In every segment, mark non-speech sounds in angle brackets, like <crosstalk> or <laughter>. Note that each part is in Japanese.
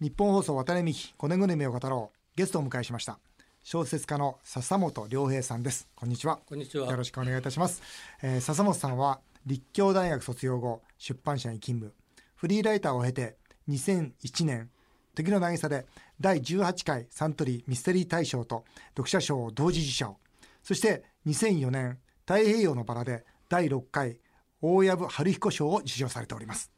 日本放送渡辺美希5年後の夢を語ろう。ゲストをお迎えしました。小説家の笹本良平さんです。こんにちは。こんにちは。よろしくお願いいたします、えー、笹本さんは立教大学卒業後出版社に勤務。フリーライターを経て2001年時の渚で第18回サントリーミステリー大賞と読者賞を同時受賞。そして2004年太平洋のバラで第6回大藪春彦賞を受賞されております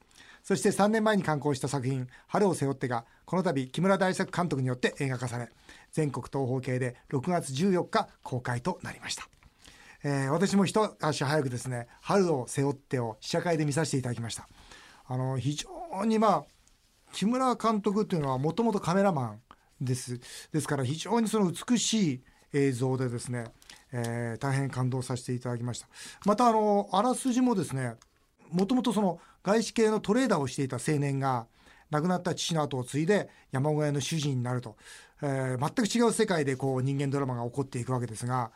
そして3年前に刊行した作品「春を背負って」がこの度木村大作監督によって映画化され全国東方系で6月14日公開となりました、えー、私も一足早くですね「春を背負って」を試写会で見させていただきました。あの非常にまあ木村監督っていうのはもともとカメラマンです。ですから非常にその美しい映像でですね、えー、大変感動させていただきました。またあのあらすじもですねもともとその外資系のトレーダーをしていた青年が亡くなった父の後を継いで山小屋の主人になると、えー、全く違う世界でこう人間ドラマが起こっていくわけですが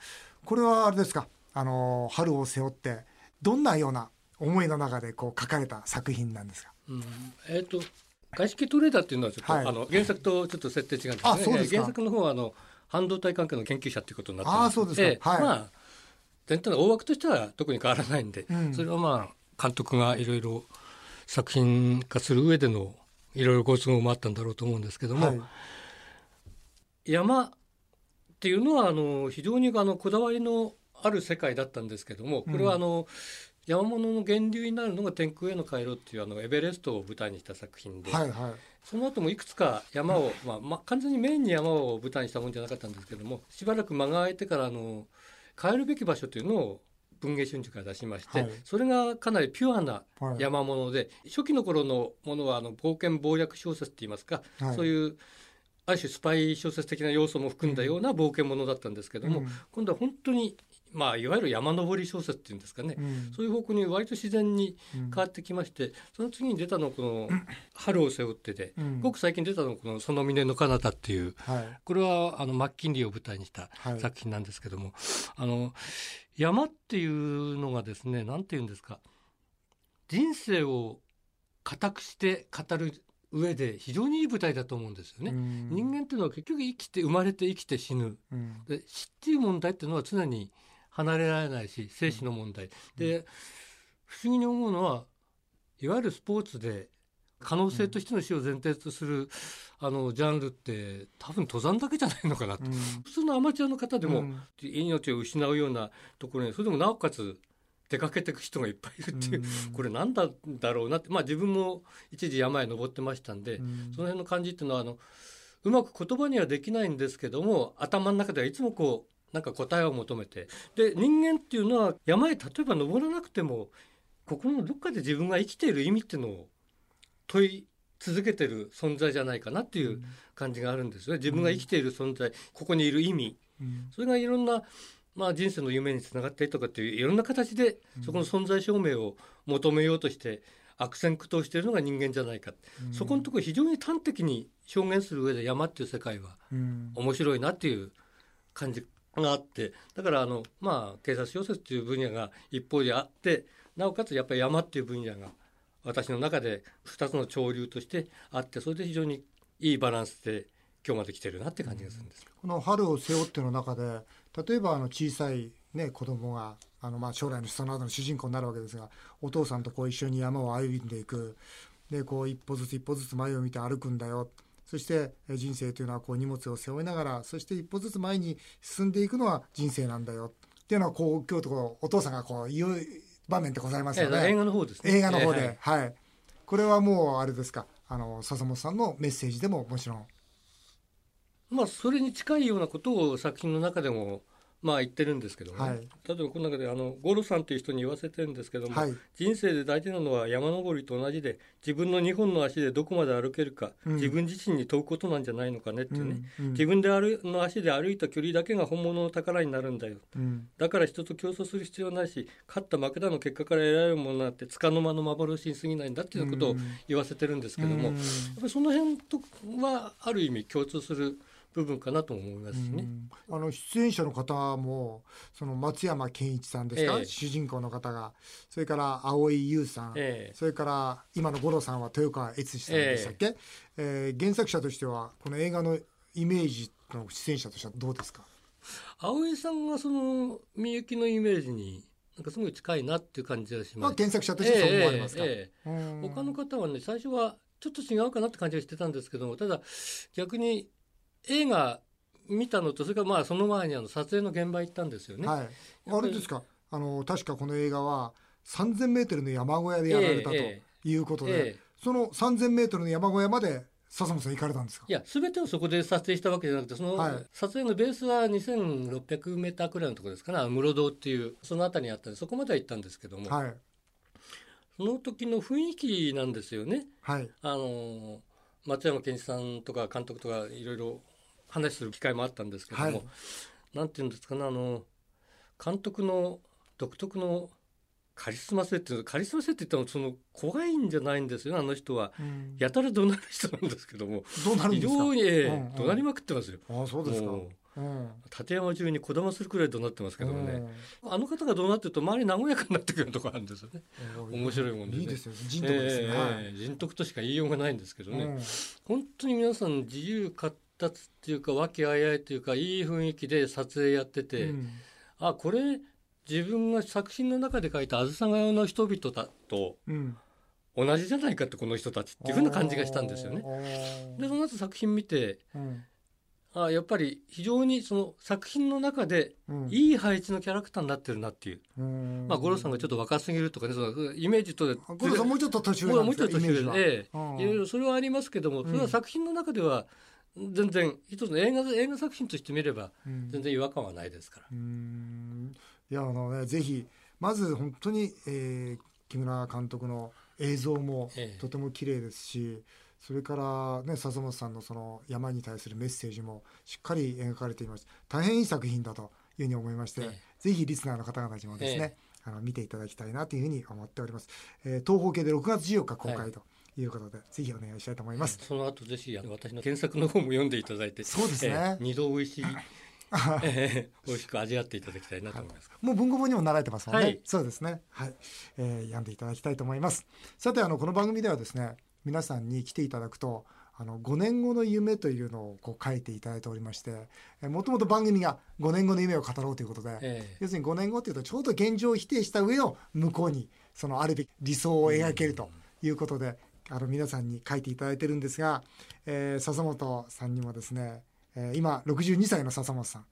これはあれですか？あの春を背負ってどんなような思いの中でこう書かれた作品なんですか、うん、えっ、ー、と外資系トレーダーっていうのはちょっと、はい、あの原作とちょっと設定違うんですね。原作の方はあの半導体関係の研究者っていうことになってます。ので、はい、まあ全体の大枠としては特に変わらないんで、うん、それはまあ監督がいろいろ作品化する上でのいろいろご都合もあったんだろうと思うんですけども、はい、山っていうのはあの非常にあのこだわりのある世界だったんですけどもこれはあの、うん山物の源流になるのが天空への回路っていうあのエベレストを舞台にした作品で、はいはい、その後もいくつか山を、まあまあ、完全にメインに山を舞台にしたもんじゃなかったんですけどもしばらく間が空いてからあの帰るべき場所というのを文藝春秋から出しまして、はい、それがかなりピュアな山物で、はい、初期の頃のものはあの冒険謀略小説っていいますか、はい、そういうある種スパイ小説的な要素も含んだような冒険ものだったんですけども、うん、今度は本当にまあ、いわゆる山登り小説っていうんですかね、うん、そういう方向に割と自然に変わってきまして、うん、その次に出たのこの「春を背負ってで」ごく最近出たのこの「その峰の彼方」っていう、はい、これはあのマッキンリーを舞台にした作品なんですけども、はい、あの山っていうのがですね何て言うんですか人生を固くして語る上で非常にいい舞台だと思うんですよね。人間っていうのは結局生きて生まれて生きて死ぬ。で死っていう問題っていうのは常に離れられないし生死の問題、で不思議に思うのはいわゆるスポーツで可能性としての死を前提とする、あのジャンルって多分登山だけじゃないのかなと、うん、普通のアマチュアの方でも、命を失うようなところにそれでもなおかつ出かけていく人がいっぱいいるっていう、うん、これ何だだろうなって。まあ自分も一時山へ登ってましたんで、うん、その辺の感じっていうのはあのうまく言葉にはできないんですけども頭の中ではいつもこうなんか答えを求めて。で人間っていうのは山へ例えば登らなくても心のどっかで自分が生きている意味っていうのを問い続けてる存在じゃないかなっていう感じがあるんですね。自分が生きている存在、ここにいる意味、それがいろんな、まあ、人生の夢につながったりとかっていういろんな形でそこの存在証明を求めようとして悪戦苦闘しているのが人間じゃないか、そこのところ非常に端的に表現する上で山っていう世界は面白いなっていう感じがあって。だからあのまあ警察小説という分野が一方であってなおかつやっぱり山っていう分野が私の中で2つの潮流としてあってそれで非常にいいバランスで今日まで来てるなって感じがするんです、この春を背負っての中で例えばあの小さいね子供があのまあ将来のその後の主人公になるわけですがお父さんとこう一緒に山を歩んでいく。でこう一歩ずつ一歩ずつ前を見て歩くんだよ。そして人生というのはこう荷物を背負いながらそして一歩ずつ前に進んでいくのは人生なんだよ。っていうのはこう今日とこうお父さんがこう言う場面ってございますよね。映画の方ですね。映画の方で、はい、はい、これはもうあれですかあの笹本さんのメッセージでももちろん。まあそれに近いようなことを作品の中でもまあ言ってるんですけども、ね、はい、例えばこの中であのゴロさんという人に言わせてるんですけども、はい、人生で大事なのは山登りと同じで自分の2本の足でどこまで歩けるか、うん、自分自身に問うことなんじゃないのかねっていうね、うん。うん、自分で歩の足で歩いた距離だけが本物の宝になるんだよ、うん、だから人と競争する必要はないし勝った負けたの結果から得られるものなんて束の間の幻に過ぎないんだっていうことを言わせてるんですけども、やっぱりその辺とはある意味共通する部分かなと思いますしね。あの出演者の方もその松山ケンイチさんですか、えー、主人公の方が。それから蒼井優さん、えー、それから今の五郎さんは豊川悦司さんでしたっけ、えー、えー、原作者としてはこの映画のイメージの出演者としてはどうですか？蒼井さんがそのみゆきのイメージになんかすごい近いなっていう感じがします。原作者としてそう思われますか、えーえー、他の方はね最初はちょっと違うかなって感じがしてたんですけどもただ逆に映画見たのとそれからまあその前にあの撮影の現場行ったんですよね。はい、あれですか？あの確かこの映画は3,000メートルの山小屋でやられたということで、えーえ。ー、その3,000メートルの山小屋まで笹本さん行かれたんですか？いや全てをそこで撮影したわけじゃなくてその、撮影のベースは2600メーターくらいのところですかね。室堂っていうその辺りにあったんでそこまでは行ったんですけども、はい、その時の雰囲気なんですよね。はい、あの松山ケンイチさんとか監督とかいろいろ話する機会もあったんですけども、はい、なんていうんですかねあの監督の独特のカリスマ性っていうカリスマ性って言ってもその怖いんじゃないんですよあの人は、うん、やたら怒鳴る人なんですけども。どうなる非常に、えうんうん、怒鳴りまくってますよ。あそうですか。うん、立山中にこだまするくらい怒鳴ってますけどもね、うん、あの方が怒鳴ってると周り和やかになってくるとこあるんですよね、面白いもんで、ね、いいですよ。人徳ですね、えー、人徳としか言いようがないんですけどね、うん、本当に皆さん自由活達っていうか和気あいあいというかいい雰囲気で撮影やってて、うん、あこれ自分が作品の中で書いた「あずさが代の人々だと、同じじゃないかってこの人たちっていうふうな感じがしたんですよね。でその後作品見て、うん、あやっぱり非常にその作品の中でいい配置のキャラクターになってるなっていう、うん、まあ五郎さんがちょっと若すぎるとかねそのイメージと五郎さんもうちょっと年上もうちょっと年上で、ええ、いろいろそれはありますけどもそれは作品の中では全然一つの映画映画作品として見れば全然違和感はないですから。うん。いやあのねぜひまず本当に、えー、木村監督の映像もとても綺麗ですし、ええ、それからね笹本さんのその山に対するメッセージもしっかり描かれています。大変いい作品だというふうに思いまして、え、ぜひリスナーの方々にもですね、あの見ていただきたいなというふうに思っております、えー、東方系で6月14日公開と、いうことで、ぜひお願いしたいと思います。その後ぜひ私の原作の方も読んでいただいて、そうですね。二、度美味しいえー、美味しく味わっていただきたいなと思います。もう文庫本にも習えてますもんね。はい、そうですね。はい、えー、読んでいただきたいと思います。さてあのこの番組ではですね、皆さんに来ていただくと。あの5年後の夢というのをこう書いていただいておりましてもともと番組が5年後の夢を語ろうということで、えー、要するに5年後というとちょうど現状を否定した上を向こうにそのあるべき理想を描けるということで、あの皆さんに書いていただいてるんですが、えー、笹本さんにもですね、えー、今62歳の笹本さん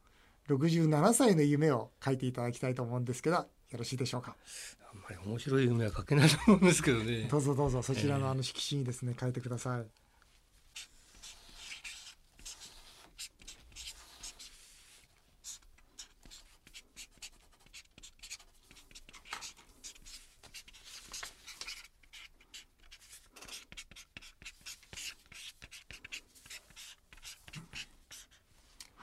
67歳の夢を書いていただきたいと思うんですけどよろしいでしょうか？あんまり面白い夢は書けないと思うんですけどね。<laughs> どうぞどうぞそちらのあの色紙にですね、書いてください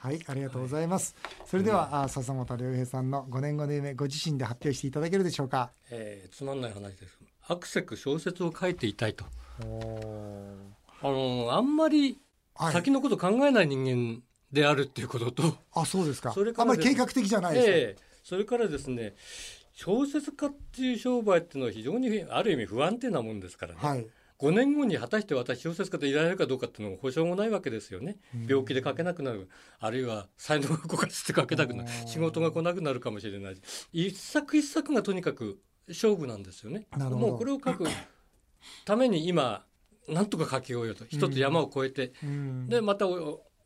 はいありがとうございます、それでは、うん、笹本良平さんの5年後の夢ご自身で発表していただけるでしょうか、えー、つまんない話です。アクセク小説を書いていたいと。あのあんまり先のこと考えない人間であるっていうことと、はい、あそうですか。それからあんまり計画的じゃないですか、えー、それからですね小説家っていう商売っていうのは非常にある意味不安定なもんですからね、はい5年後に果たして私小説家でいられるかどうかっていうのも保証もないわけですよね、病気で書けなくなる。あるいは才能が枯渇して書けなくなる。仕事が来なくなるかもしれない一作一作がとにかく勝負なんですよね。もうこれを書くために今なんとか書き終えようと。一つ山を越えて、でまた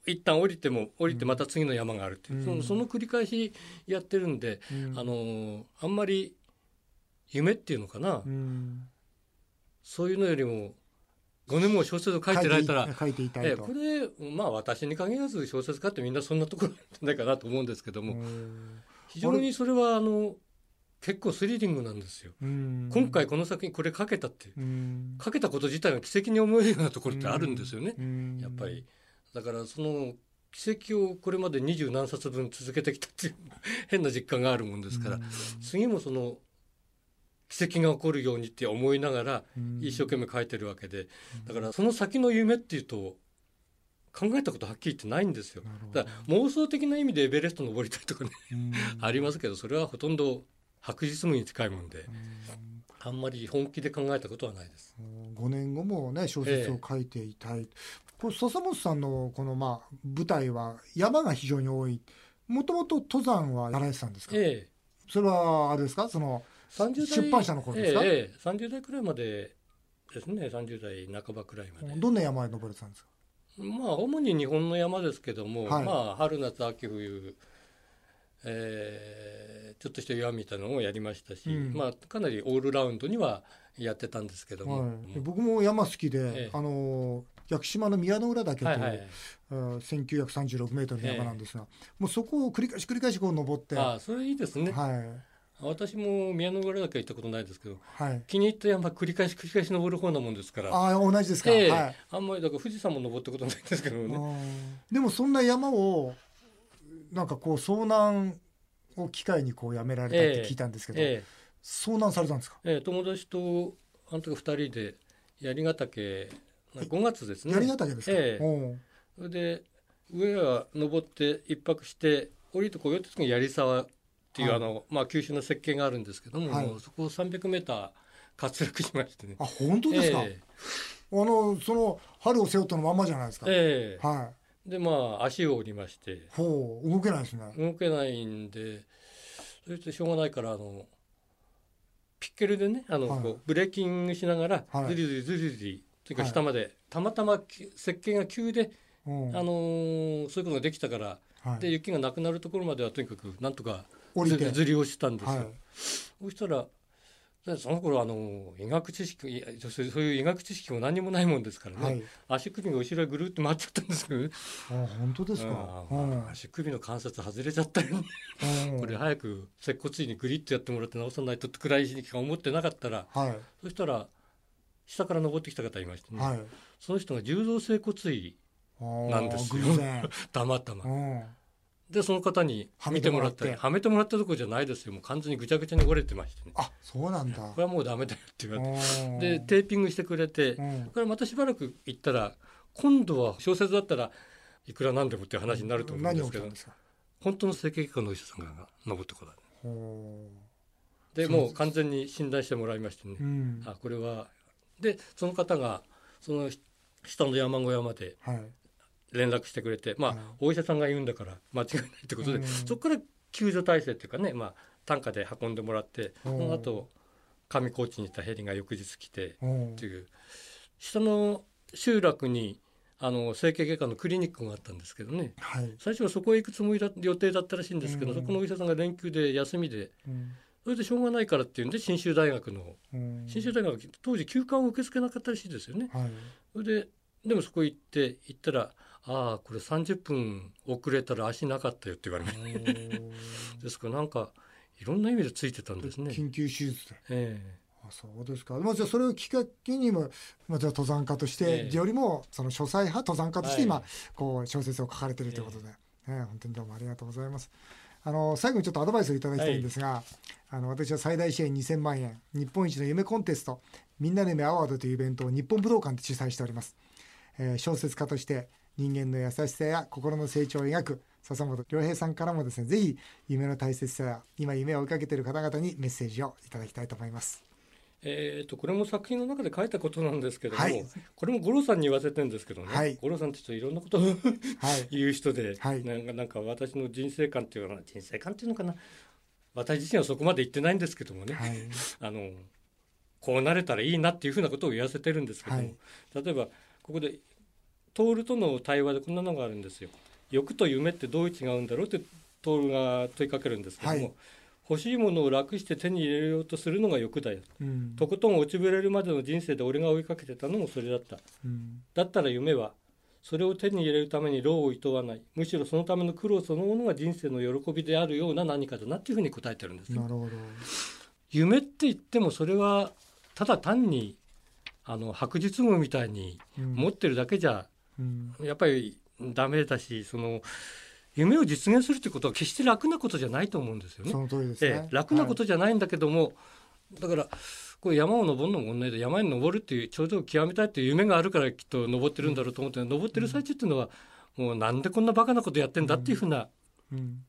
一旦降りても降りてまた次の山があるっていう、そのその繰り返しやってるんで、あのあんまり夢っていうのかな、そういうのよりも5年も小説を書いてられたら書いていたいと、これまあ私に限らず小説家ってみんなそんなところじゃないかなと思うんですけども非常にそれはあの結構スリリングなんですよ。今回この作品これ書けたって書けたこと自体が奇跡に思えるようなところってあるんですよね。やっぱり。だからその奇跡をこれまで二十何冊分続けてきたっていう <laughs> 変な実感があるもんですから。次もその奇跡が起こるようにって思いながら一生懸命書いてるわけでだからその先の夢っていうと考えたことはっきり言ってないんですよ。だから妄想的な意味でエベレスト登りたいとかねありますけどそれはほとんど白日夢に近いもんで。あんまり本気で考えたことはないです。5年後もね小説を書いていたい。えこれ笹本さんのこのまあ舞台は山が非常に多い。もともと登山はやられてたんですか？ええ、それはあれですか？その出版社の頃ですか？ええ、30代くらいまでですね30代半ばくらいまで。どんな山へ登れてたんですか？まあ主に日本の山ですけども、はい、まあ春夏秋冬。えー、ちょっとした岩みたいなのをやりましたし、うん、まあ、かなりオールラウンドにはやってたんですけども、はい、僕も山好きで、ええ、あの屋久島の宮の浦岳という、はいはい、1936メートルの山なんですが、え、もうそこを繰り返し繰り返しこう登って。あそれいいですね、はい、私も宮の浦岳行ったことないですけど、はい、気に入った山繰り返し繰り返し登る方なもんですから。あ同じですか、えーはい、あんまりだから富士山も登ったことないですけどね。でもそんな山をなんかこう遭難を機会にこうやめられたって聞いたんですけど、えー、遭難されたんですか、えー、友達とあの時2人で槍ヶ岳5月ですね。槍ヶ岳ですか、えー、それで上は登って一泊して降りてこようと時に槍沢っていう、はい、あの、まあ、九州の設計があるんですけども、はい、そこを300メーター滑落しましてね。あ本当ですか、えー、あのその春を背負ったのまんまじゃないですか？ええ。ー、はい。でまあ足を折りまして。ほう動けないですね。動けないんでそれとしょうがないからあのピッケルでねあの、はい、こうブレーキングしながら、ずりずりずりずりというか下まで、はい、たまたま設計が急で、あのー、そういうことができたから、はい、で雪がなくなるところまではとにかくなんとかずりをしたんですよ。そしたらその頃あの医学知識そういう医学知識も何もないもんですからね、はい、足首が後ろへぐるって回っちゃったんですけど、ね、あ本当ですか、うん、足首の関節外れちゃったよ、ね、これ早く接骨院にグリッとやってもらって治さないとってくらいしか思ってなかったら、はい、そしたら下から登ってきた方いましてね、はい、その人が重造整骨院なんですよ。<laughs> たまたま。でその方に見てもらってはめてもらったところじゃないですよ。もう完全にぐちゃぐちゃに折れてましてね。あそうなんだ。これはもうダメだよって言われて。でテーピングしてくれて、うん、これまたしばらく行ったら今度は小説だったらいくらなんでもっていう話になると思うんですけど、本当の整形外科のお医者さんが登ってこられでもう完全に診断してもらいましてね、うん、あこれは。でその方がその下の山小屋まで連絡してくれて、まあ、お医者さんが言うんだから間違いないってことで、そこから救助体制っていうかね、まあ、担架で運んでもらってその後上高地にいたヘリが翌日来てっていう。下の集落にあの整形外科のクリニックがあったんですけどね、はい、最初はそこへ行くつもりだ予定だったらしいんですけど、そこのお医者さんが連休で休みで、それでしょうがないからっていうんで信州大学の、信州大学当時休館を受け付けなかったらしいですよね。はい、それででもそこ行って行ったらああこれ30分遅れたら足なかったよって言われましたですからなんかいろんな意味でついてたんですね。緊急手術で、えー、あそうですか、まあ、じゃあそれをきっかけにも、まあ、じゃあ登山家として、よりもその書斎派登山家として今、はい、こう小説を書かれてるということで、えー、本当にどうもありがとうございます。あの最後にちょっとアドバイスをいただきたいんですが、はい、あの私は最大支援2000万円日本一の夢コンテストみんなの夢アワードというイベントを日本武道館で主催しております、えー、小説家として人間の優しさや心の成長を描く笹本良平さんからもですねぜひ夢の大切さや今夢を追いかけている方々にメッセージをいただきたいと思います。えーと、これも作品の中で書いたことなんですけども、はい、これも五郎さんに言わせてるんですけどね、はい、五郎さんって人いろんなことを <laughs> 言う人で、はい、なんかなんか私の人生観っていうかな人生観っていうのかな。私自身はそこまで言ってないんですけどもね、はい、あのこうなれたらいいなっていうふうなことを言わせてるんですけども、例えばここで徹との対話でこんなのがあるんですよ。欲と夢ってどう違うんだろうって徹が問いかけるんですけども、はい、欲しいものを楽して手に入れようとするのが欲だよ、うん、とことん落ちぶれるまでの人生で俺が追いかけてたのもそれだった、うん、だったら夢はそれを手に入れるために労をいとわない。むしろそのための苦労そのものが人生の喜びであるような何かだなっていうふうに答えてるんですよ。なるほど。夢って言ってもそれはただ単にあの白日夢みたいに持ってるだけじゃやっぱりダメだしその夢を実現するということは決して楽なことじゃないと思うんですよね。その通りですね、楽なことじゃないんだけども、はい、だからこれ山を登るのも同じで山に登るっていう頂上を極めたいっていう夢があるからきっと登ってるんだろうと思って、登ってる最中っていうのはもうなんでこんなバカなことやってんだっていうふうな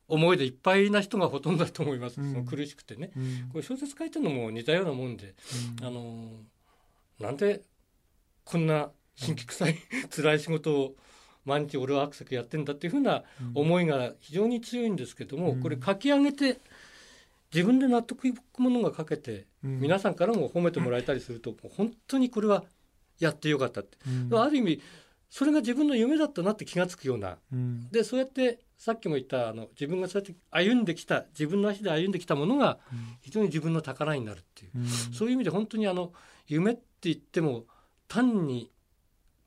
思いでいっぱいな人がほとんどだと思います、その苦しくてね、これ小説書いてるのも似たようなもんで、あのなんでこんな辛気臭い <laughs> 辛い仕事を毎日俺はアクセクやってんだっていうふうな思いが非常に強いんですけども、これ書き上げて自分で納得いくものが書けて、皆さんからも褒めてもらえたりすると本当にこれはやってよかったって、ある意味それが自分の夢だったなって気が付くような、でそうやってさっきも言ったあの自分がそうやって歩んできた自分の足で歩んできたものが非常に自分の宝になるっていう、そういう意味で本当にあの夢って言っても単に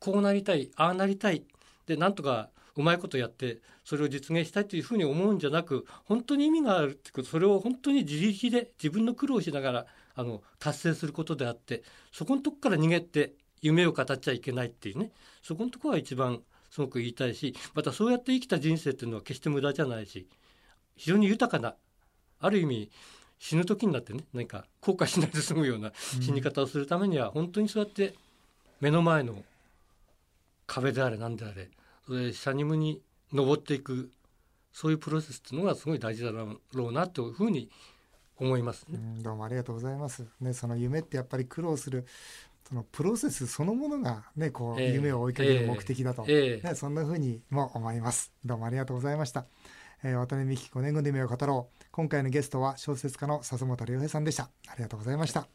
こうなりたいああなりたい。でなんとかうまいことやってそれを実現したいというふうに思うんじゃなく本当に意味があるってことそれを本当に自力で自分の苦労しながらあの達成することであってそこのとこから逃げて夢を語っちゃいけないっていうね。そこのとこは一番すごく言いたいしまたそうやって生きた人生っていうのは決して無駄じゃないし非常に豊かなある意味死ぬ時になってね何か後悔しないで済むような死に方をするためには、本当にそうやって目の前の壁であれ何であれそれシャニムに登っていくそういうプロセスっていうのがすごい大事だろうなというふうに思います、ね、どうもありがとうございます。ね、その夢ってやっぱり苦労するそのプロセスそのものがねこう、夢を追いかける目的だと、えー、ね、そんなふうにも思います。どうもありがとうございました。えー、渡辺美希5年後の夢を語ろう。今回のゲストは小説家の笹本良平さんでした。ありがとうございました。